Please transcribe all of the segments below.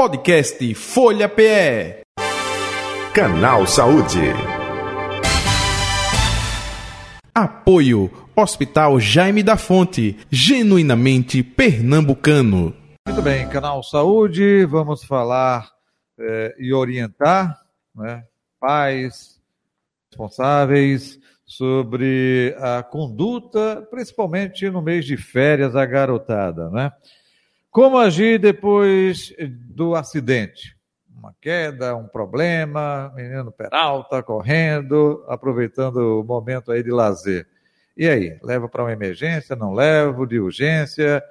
Podcast Folha PE. Canal Saúde. Apoio Hospital Jaime da Fonte, genuinamente pernambucano. Muito bem, Canal Saúde, vamos falar é, e orientar né, pais responsáveis sobre a conduta, principalmente no mês de férias da garotada, né? Como agir depois do acidente? Uma queda, um problema, menino peralta, correndo, aproveitando o momento aí de lazer. E aí, leva para uma emergência, não levo, de urgência?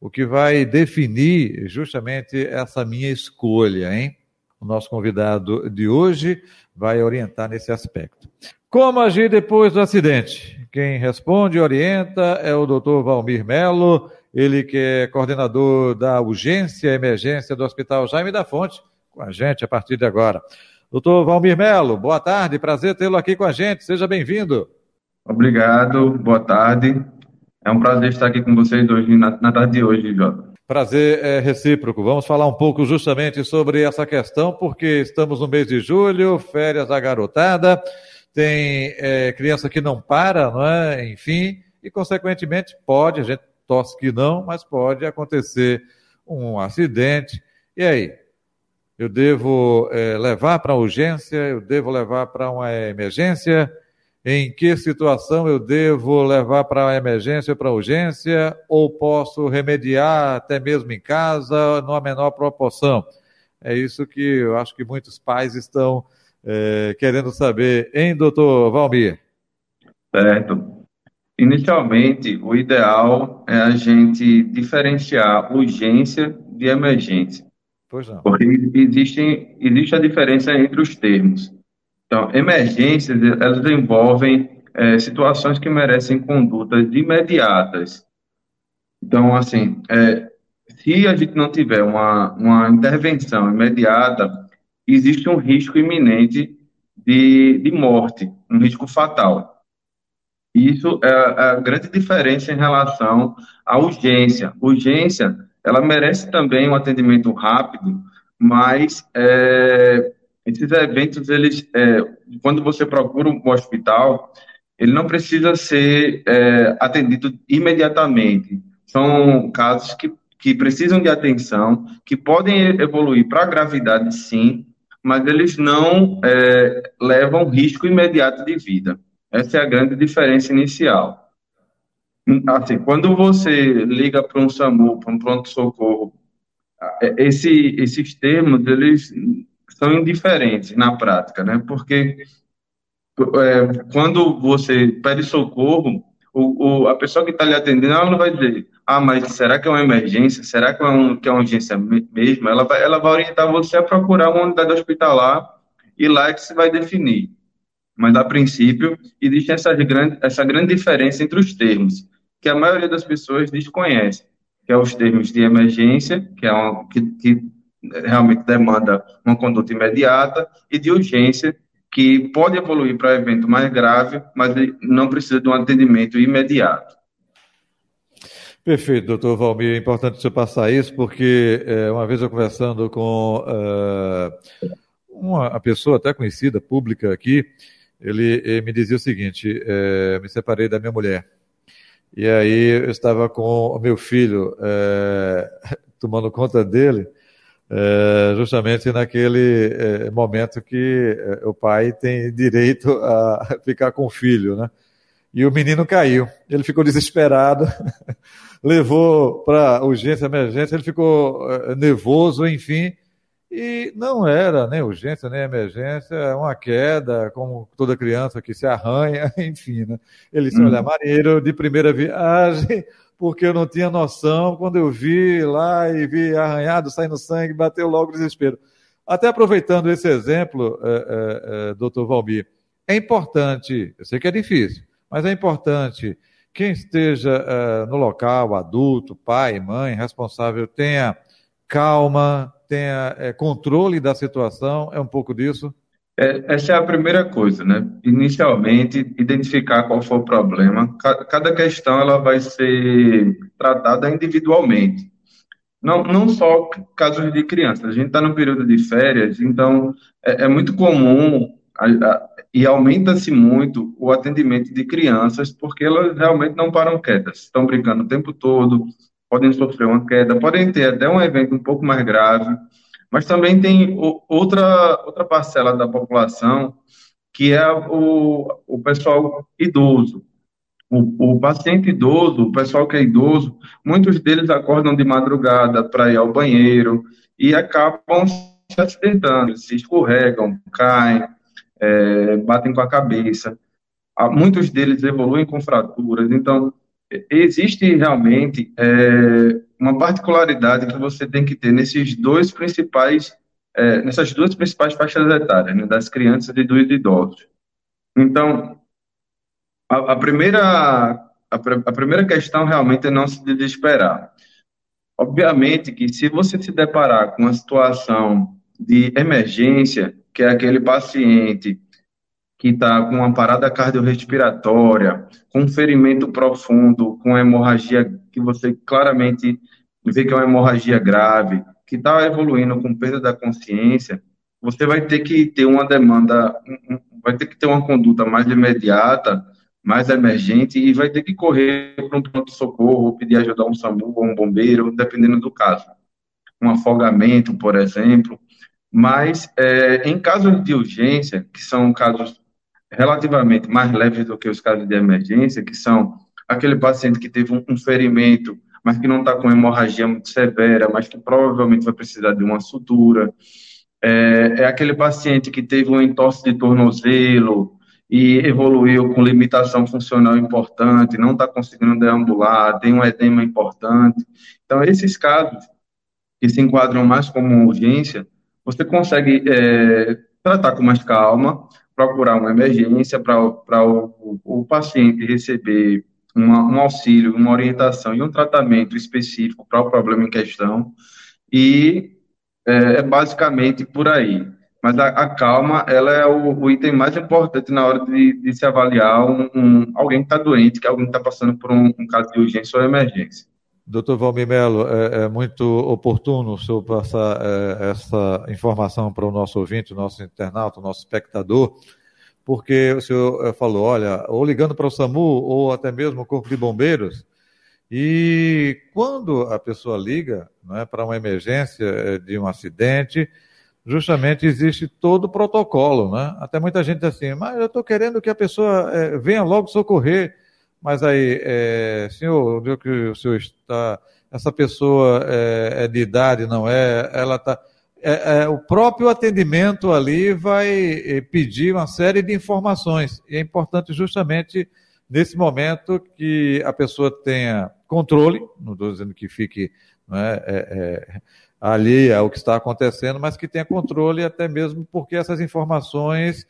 O que vai definir justamente essa minha escolha, hein? O nosso convidado de hoje vai orientar nesse aspecto. Como agir depois do acidente? Quem responde e orienta é o Dr. Valmir Melo, ele que é coordenador da urgência e emergência do Hospital Jaime da Fonte, com a gente a partir de agora. Doutor Valmir Melo, boa tarde, prazer tê-lo aqui com a gente, seja bem-vindo. Obrigado, boa tarde. É um prazer estar aqui com vocês hoje, na, na tarde de hoje, Jota. Prazer é recíproco. Vamos falar um pouco justamente sobre essa questão, porque estamos no mês de julho, férias da garotada, tem é, criança que não para, não é? Enfim, e consequentemente pode, a gente torce que não, mas pode acontecer um acidente. E aí? Eu devo é, levar para urgência? Eu devo levar para uma emergência? Em que situação eu devo levar para emergência ou para urgência? Ou posso remediar até mesmo em casa, numa menor proporção? É isso que eu acho que muitos pais estão é, querendo saber, hein, doutor Valmir? Certo. Inicialmente, o ideal é a gente diferenciar urgência de emergência. Pois não. Porque existe, existe a diferença entre os termos. Então, emergências, elas envolvem é, situações que merecem condutas imediatas. Então, assim, é, se a gente não tiver uma, uma intervenção imediata, existe um risco iminente de, de morte, um risco fatal. Isso é a grande diferença em relação à urgência. Urgência, ela merece também um atendimento rápido, mas é, esses eventos, eles, é, quando você procura um hospital, ele não precisa ser é, atendido imediatamente. São casos que, que precisam de atenção, que podem evoluir para gravidade, sim, mas eles não é, levam risco imediato de vida. Essa é a grande diferença inicial. Assim, quando você liga para um SAMU, para um pronto-socorro, esse, esses termos, eles são indiferentes na prática, né? Porque é, quando você pede socorro, o, o, a pessoa que está lhe atendendo, ela não vai dizer, ah, mas será que é uma emergência? Será que é, um, que é uma urgência mesmo? Ela vai, ela vai orientar você a procurar uma unidade hospitalar e lá é que se vai definir mas a princípio existe essa grande, essa grande diferença entre os termos, que a maioria das pessoas desconhece, que é os termos de emergência, que é uma, que, que realmente demanda uma conduta imediata, e de urgência, que pode evoluir para evento mais grave, mas não precisa de um atendimento imediato. Perfeito, doutor Valmir. É importante você passar isso, porque é, uma vez eu conversando com uh, uma pessoa até conhecida, pública aqui, ele, ele me dizia o seguinte: é, me separei da minha mulher. E aí eu estava com o meu filho é, tomando conta dele, é, justamente naquele é, momento que é, o pai tem direito a ficar com o filho, né? E o menino caiu. Ele ficou desesperado, levou para urgência, emergência, ele ficou é, nervoso, enfim e não era nem urgência, nem emergência, é uma queda, como toda criança que se arranha, enfim, né? Ele se olha uhum. maneiro, de primeira viagem, porque eu não tinha noção, quando eu vi lá e vi arranhado, saindo sangue, bateu logo o desespero. Até aproveitando esse exemplo, é, é, é, doutor Valmir, é importante, eu sei que é difícil, mas é importante quem esteja é, no local, adulto, pai, mãe, responsável, tenha calma, tenha é, controle da situação, é um pouco disso? É, essa é a primeira coisa, né? Inicialmente, identificar qual foi o problema. Cada questão ela vai ser tratada individualmente. não, não só casos de crianças. A gente está no período de férias, então é, é muito comum a, a, e aumenta-se muito o atendimento de crianças, porque elas realmente não param quietas, estão brincando o tempo todo, podem sofrer uma queda, podem ter até um evento um pouco mais grave, mas também tem outra, outra parcela da população que é o, o pessoal idoso. O, o, paciente idoso, o pessoal que é idoso, muitos deles acordam de madrugada para ir ao banheiro e acabam se acidentando, se escorregam, caem, é, batem com a cabeça. Muitos deles evoluem com fraturas. Então, existe realmente é, uma particularidade que você tem que ter nesses dois principais, é, nessas duas principais faixas etárias, né, das crianças e dos idosos. Então, a, a primeira a, a, primeira questão realmente é não se desesperar. Obviamente que se você se deparar com uma situação de emergência, que é aquele paciente que está com uma parada cardiorrespiratória, com um ferimento profundo, com hemorragia que você claramente vê que é uma hemorragia grave, que está evoluindo com perda da consciência, você vai ter que ter uma demanda, vai ter que ter uma conduta mais imediata, mais emergente e vai ter que correr para um pronto-socorro, pedir ajuda a um SAMU ou um bombeiro, dependendo do caso. Um afogamento, por exemplo. Mas, é, em casos de urgência, que são casos relativamente mais leves do que os casos de emergência, que são aquele paciente que teve um, ferimento, mas que não está com hemorragia muito severa, mas que provavelmente vai precisar de uma sutura. É, é aquele paciente que teve um entorse de tornozelo e evoluiu com limitação funcional importante, não está conseguindo deambular, tem um edema importante. Então, esses casos que se enquadram mais como urgência, você consegue é, tratar com mais calma, procurar uma emergência para o, o, paciente receber uma, um auxílio, uma orientação e um tratamento específico para o problema em questão. E é, é basicamente por aí. Mas a, a, calma, ela é o, o, item mais importante na hora de, de se avaliar um, um alguém que está doente, que alguém está passando por um, um, caso de urgência ou emergência. Doutor Valmir Melo, é, é, muito oportuno o senhor passar é, essa informação para o nosso ouvinte, o nosso internauta, o nosso espectador, porque o senhor é, falou, olha, ou ligando para o SAMU, ou até mesmo o Corpo de Bombeiros, e quando a pessoa liga é, para uma emergência é, de um acidente, justamente existe todo o protocolo, né? Até muita gente diz assim, mas eu estou querendo que a pessoa é, venha logo socorrer. Mas aí, é, senhor, onde é que o senhor está? Essa pessoa é, é de idade, não é? Ela está. É, é, o próprio atendimento ali vai é, pedir uma série de informações. E é importante justamente nesse momento que a pessoa tenha controle, não estou dizendo que fique né, é, ali ao que está acontecendo, mas que tenha controle até mesmo porque essas informações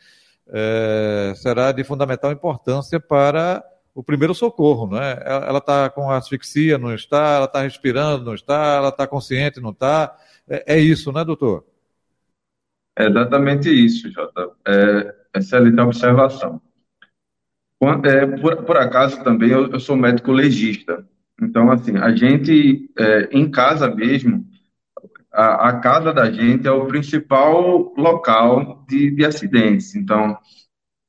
é, será de fundamental importância para o primeiro socorro, né? Ela está com asfixia, não está? Ela está respirando, não está? Ela está consciente, não está? É, é, isso, né, doutor? É exatamente isso, Jota. É, excelente observação. É, por, por, acaso também eu, eu, sou médico legista. Então, assim, a gente, é, em casa mesmo, a, a, casa da gente é o principal local de, de acidentes. Então,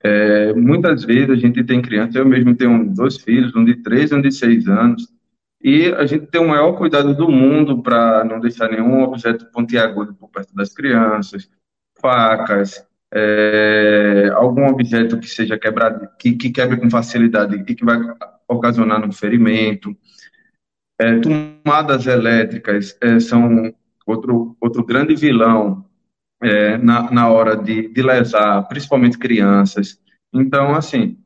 é, muitas vezes a gente tem criança, eu mesmo tenho dois filhos, um de três e um de seis anos, e a gente tem o maior cuidado do mundo para não deixar nenhum objeto pontiagudo por perto das crianças, facas, é, algum objeto que seja quebrado, que, que quebre com facilidade e que vai ocasionar um ferimento. É, tomadas elétricas é, são outro, outro grande vilão é, na, na hora de, de lesar, principalmente crianças. Então, assim,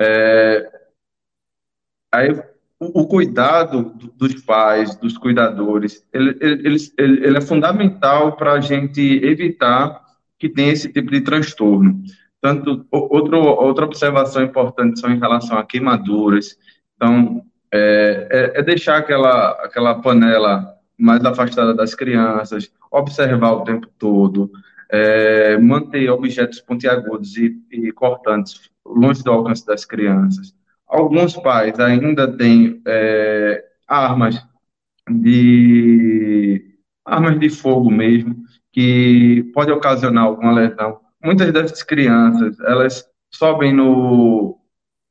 é, aí, o, o cuidado dos pais, dos cuidadores, ele, ele, ele, ele é fundamental para a gente evitar que tenha esse tipo de transtorno. Tanto, outro, outra observação importante são em relação a queimaduras. Então, é, é, é deixar aquela, aquela panela mais afastada das crianças, observar o tempo todo, é, manter objetos pontiagudos e, e, cortantes longe do alcance das crianças. Alguns pais ainda têm é, armas de armas de fogo mesmo, que pode ocasionar alguma lesão. Muitas dessas crianças, elas sobem no,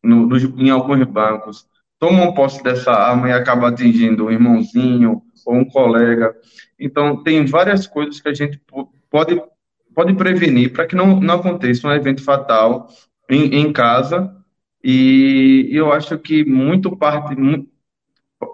no, no, em alguns bancos, tomam posse dessa arma e acabam atingindo um irmãozinho ou um colega. Então, tem várias coisas que a gente pode, pode prevenir para que não, não aconteça um evento fatal em, em casa. E eu acho que muito parte,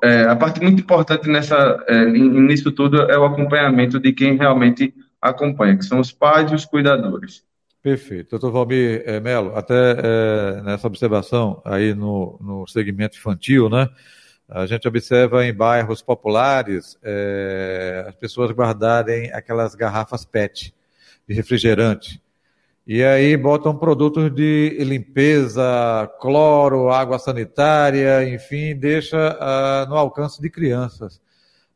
é, a parte muito importante nessa, é, nisso tudo é o acompanhamento de quem realmente acompanha, que são os pais e os cuidadores. Perfeito. Doutor Valmir é, Melo, até é, nessa observação aí no, no segmento infantil, né? A gente observa em bairros populares é, as pessoas guardarem aquelas garrafas PET de refrigerante. E aí botam produtos de limpeza, cloro, água sanitária, enfim, deixa uh, no alcance de crianças.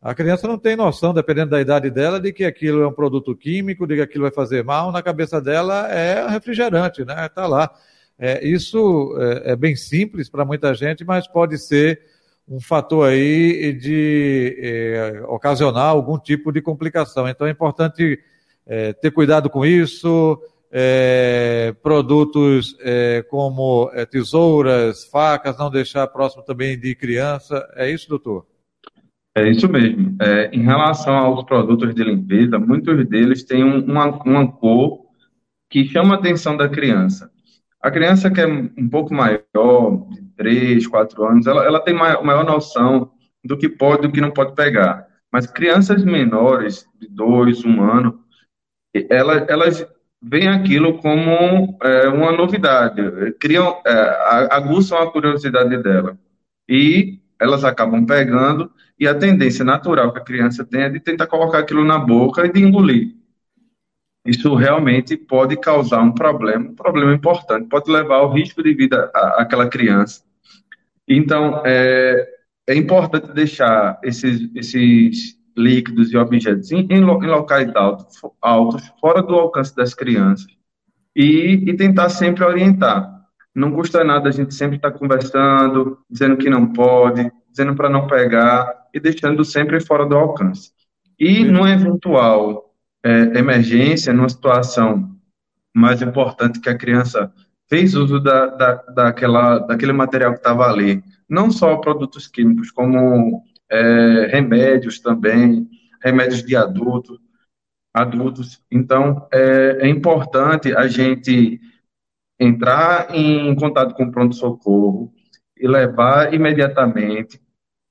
A criança não tem noção, dependendo da idade dela, de que aquilo é um produto químico, de que aquilo vai fazer mal. Na cabeça dela é refrigerante, né? Está lá. É, isso é, é, bem simples para muita gente, mas pode ser um fator aí de é, ocasionar algum tipo de complicação. Então é importante é, ter cuidado com isso, é, produtos é, como tesouras, facas, não deixar próximo também de criança. É isso, doutor? É isso mesmo. É, em relação aos produtos de limpeza, muitos deles têm um, uma, uma cor que chama a atenção da criança. A criança que é um pouco maior, de 3, 4 anos, ela, ela tem maior, maior noção do que pode e do que não pode pegar. Mas crianças menores, de 2, 1 ano, elas, elas veem aquilo como é, uma novidade, criam, é, aguçam a curiosidade dela. E elas acabam pegando, e a tendência natural que a criança tem é de tentar colocar aquilo na boca e de engolir. Isso realmente pode causar um problema, um problema importante, pode levar ao risco de vida àquela criança. Então, é, é importante deixar esses, esses líquidos e objetos em, em, locais altos, altos, fora do alcance das crianças, e, e tentar sempre orientar. Não custa nada a gente sempre estar tá conversando, dizendo que não pode, dizendo para não pegar e deixando sempre fora do alcance. E numa eventual é, emergência, numa situação mais importante que a criança fez uso da, da, daquela, daquele material que estava ali, não só produtos químicos, como é, remédios também, remédios de adulto, adultos. Então, é, é importante a gente entrar em contato com o pronto-socorro e levar imediatamente,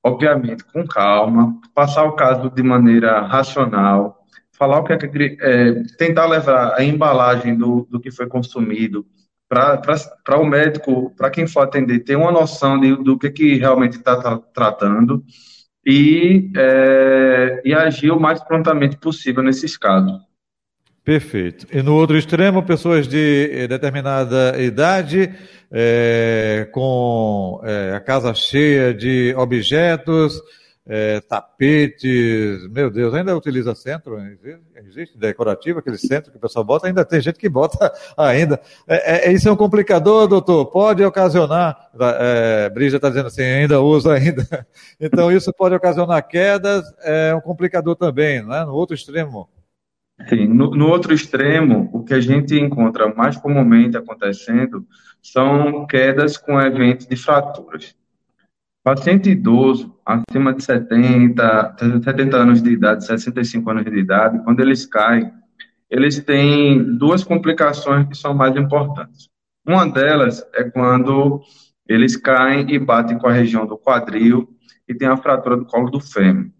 obviamente com calma, passar o caso de maneira racional, falar o que é, que, é tentar levar a embalagem do, do que foi consumido para o médico, para quem for atender, ter uma noção de, do que, que realmente está tratando e, é, e agir o mais prontamente possível nesses casos. Perfeito. E no outro extremo, pessoas de eh, determinada idade, é, com é, a casa cheia de objetos, é, tapetes, meu Deus, ainda utiliza centro? Existe decorativo, aquele centro que o pessoal bota, ainda tem gente que bota ainda. É, é, isso é um complicador, doutor? Pode ocasionar, é, Brisa está dizendo assim, ainda usa ainda. Então isso pode ocasionar quedas, é um complicador também, não é? No outro extremo. Sim, no, no outro extremo, o que a gente encontra mais comumente acontecendo são quedas com eventos de fraturas. Paciente idoso, acima de 70, 70 anos de idade, 65 anos de idade, quando eles caem, eles têm duas complicações que são mais importantes. Uma delas é quando eles caem e batem com a região do quadril e tem a fratura do colo do fêmur.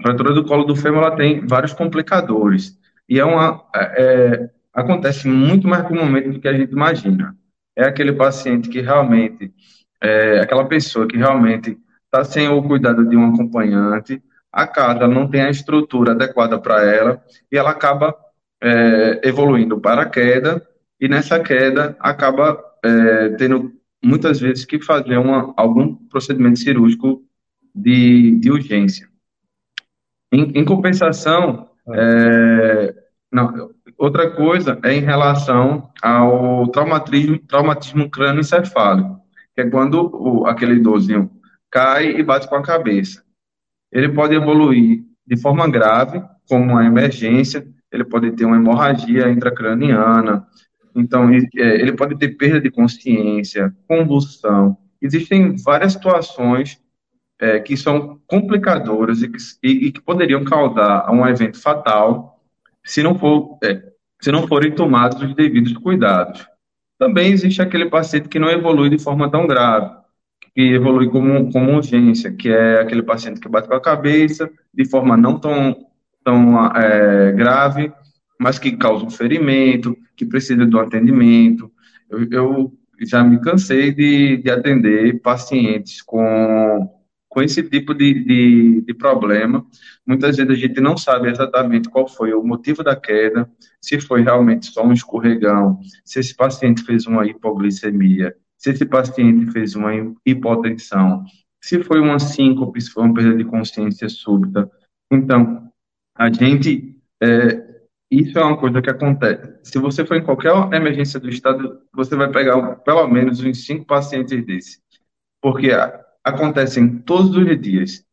Fratura do colo do fêmur ela tem vários complicadores e é uma é, é, acontece muito mais comumente do que a gente imagina. É aquele paciente que realmente é, aquela pessoa que realmente está sem o cuidado de um acompanhante, a casa não tem a estrutura adequada para ela e ela acaba é, evoluindo para a queda e nessa queda acaba é, tendo muitas vezes que fazer uma, algum procedimento cirúrgico de, de urgência. Em, em compensação, é, não, outra coisa é em relação ao traumatismo, traumatismo crânioencefálico que é quando o, aquele idosinho cai e bate com a cabeça. ele pode evoluir de forma grave, como uma emergência, ele pode ter uma hemorragia intracraniana, então é, ele pode ter perda de consciência, convulsão. Existem várias situações é, que são complicadoras e que, e, e que, poderiam causar um evento fatal se não, for, é, se não forem tomados os devidos cuidados. Também existe aquele paciente que não evolui de forma tão grave, que evolui como, como urgência, que é aquele paciente que bate com a cabeça de forma não tão, tão é, grave, mas que causa um ferimento, que precisa do atendimento. Eu, eu já me cansei de, de atender pacientes com com esse tipo de, de, de, problema. Muitas vezes a gente não sabe exatamente qual foi o motivo da queda, se foi realmente só um escorregão, se esse paciente fez uma hipoglicemia, se esse paciente fez uma hipotensão, se foi uma síncope, se foi uma perda de consciência súbita. Então, a gente. É, isso é uma coisa que acontece. Se você for em qualquer emergência do estado, você vai pegar pelo menos uns cinco pacientes desses. Porque acontecem todos os dias.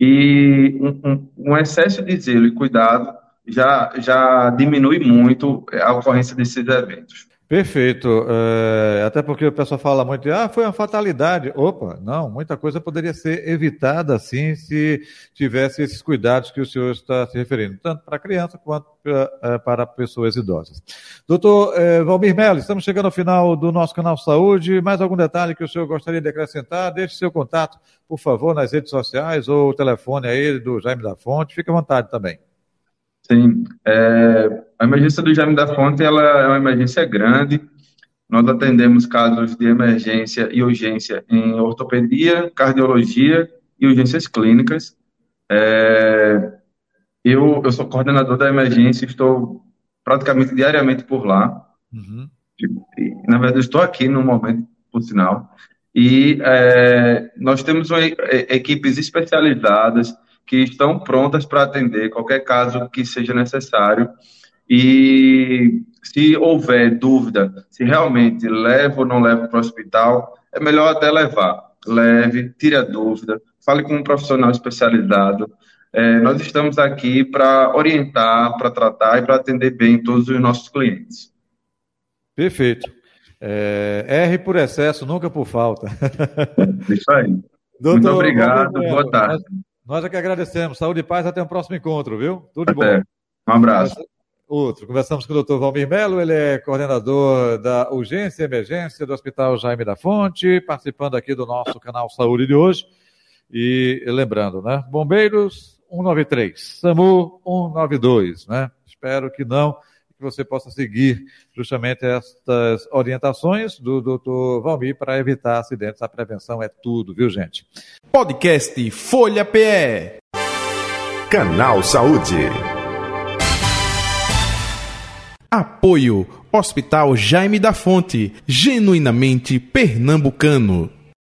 E um, um, um excesso de zelo e cuidado já, já diminui muito a ocorrência desses eventos. Perfeito. É, até porque o pessoal fala muito, ah, foi uma fatalidade. Opa, não, muita coisa poderia ser evitada assim se tivesse esses cuidados que o senhor está se referindo, tanto para criança quanto para, é, para pessoas idosas. Doutor é, Valmir Melo, estamos chegando ao final do nosso canal Saúde. Mais algum detalhe que o senhor gostaria de acrescentar? Deixe seu contato, por favor, nas redes sociais ou o telefone aí do Jaime da Fonte. Fique à vontade também. Sim, é, a emergência do Jaime da Fonte ela é uma emergência grande. Nós atendemos casos de emergência e urgência em ortopedia, cardiologia e urgências clínicas. É, eu, eu sou coordenador da emergência, estou praticamente diariamente por lá. Uhum. E, na verdade, estou aqui no momento, por sinal. E é, nós temos uma, é, equipes especializadas que estão prontas para atender qualquer caso que seja necessário. E se houver dúvida se realmente leva ou não leva para o hospital, é melhor até levar. Leve, tire a dúvida, fale com um profissional especializado. É, nós estamos aqui para orientar, para tratar e para atender bem todos os nossos clientes. Perfeito. É, R por excesso, nunca por falta. Isso aí. Doutor, Muito obrigado, boa tarde. Nós é que agradecemos. Saúde e paz, até o próximo encontro, viu? Tudo de bom. Um abraço. Outro. Conversamos com o doutor Valmir Melo, ele é coordenador da Urgência e Emergência do Hospital Jaime da Fonte, participando aqui do nosso canal Saúde de hoje. E lembrando, né? Bombeiros 193, SAMU 192, né? Espero que não que você possa seguir justamente estas orientações do Dr. Valmir para evitar acidentes. A prevenção é tudo, viu, gente? Podcast Folha PE. Canal Saúde. Apoio Hospital Jaime da Fonte, genuinamente pernambucano.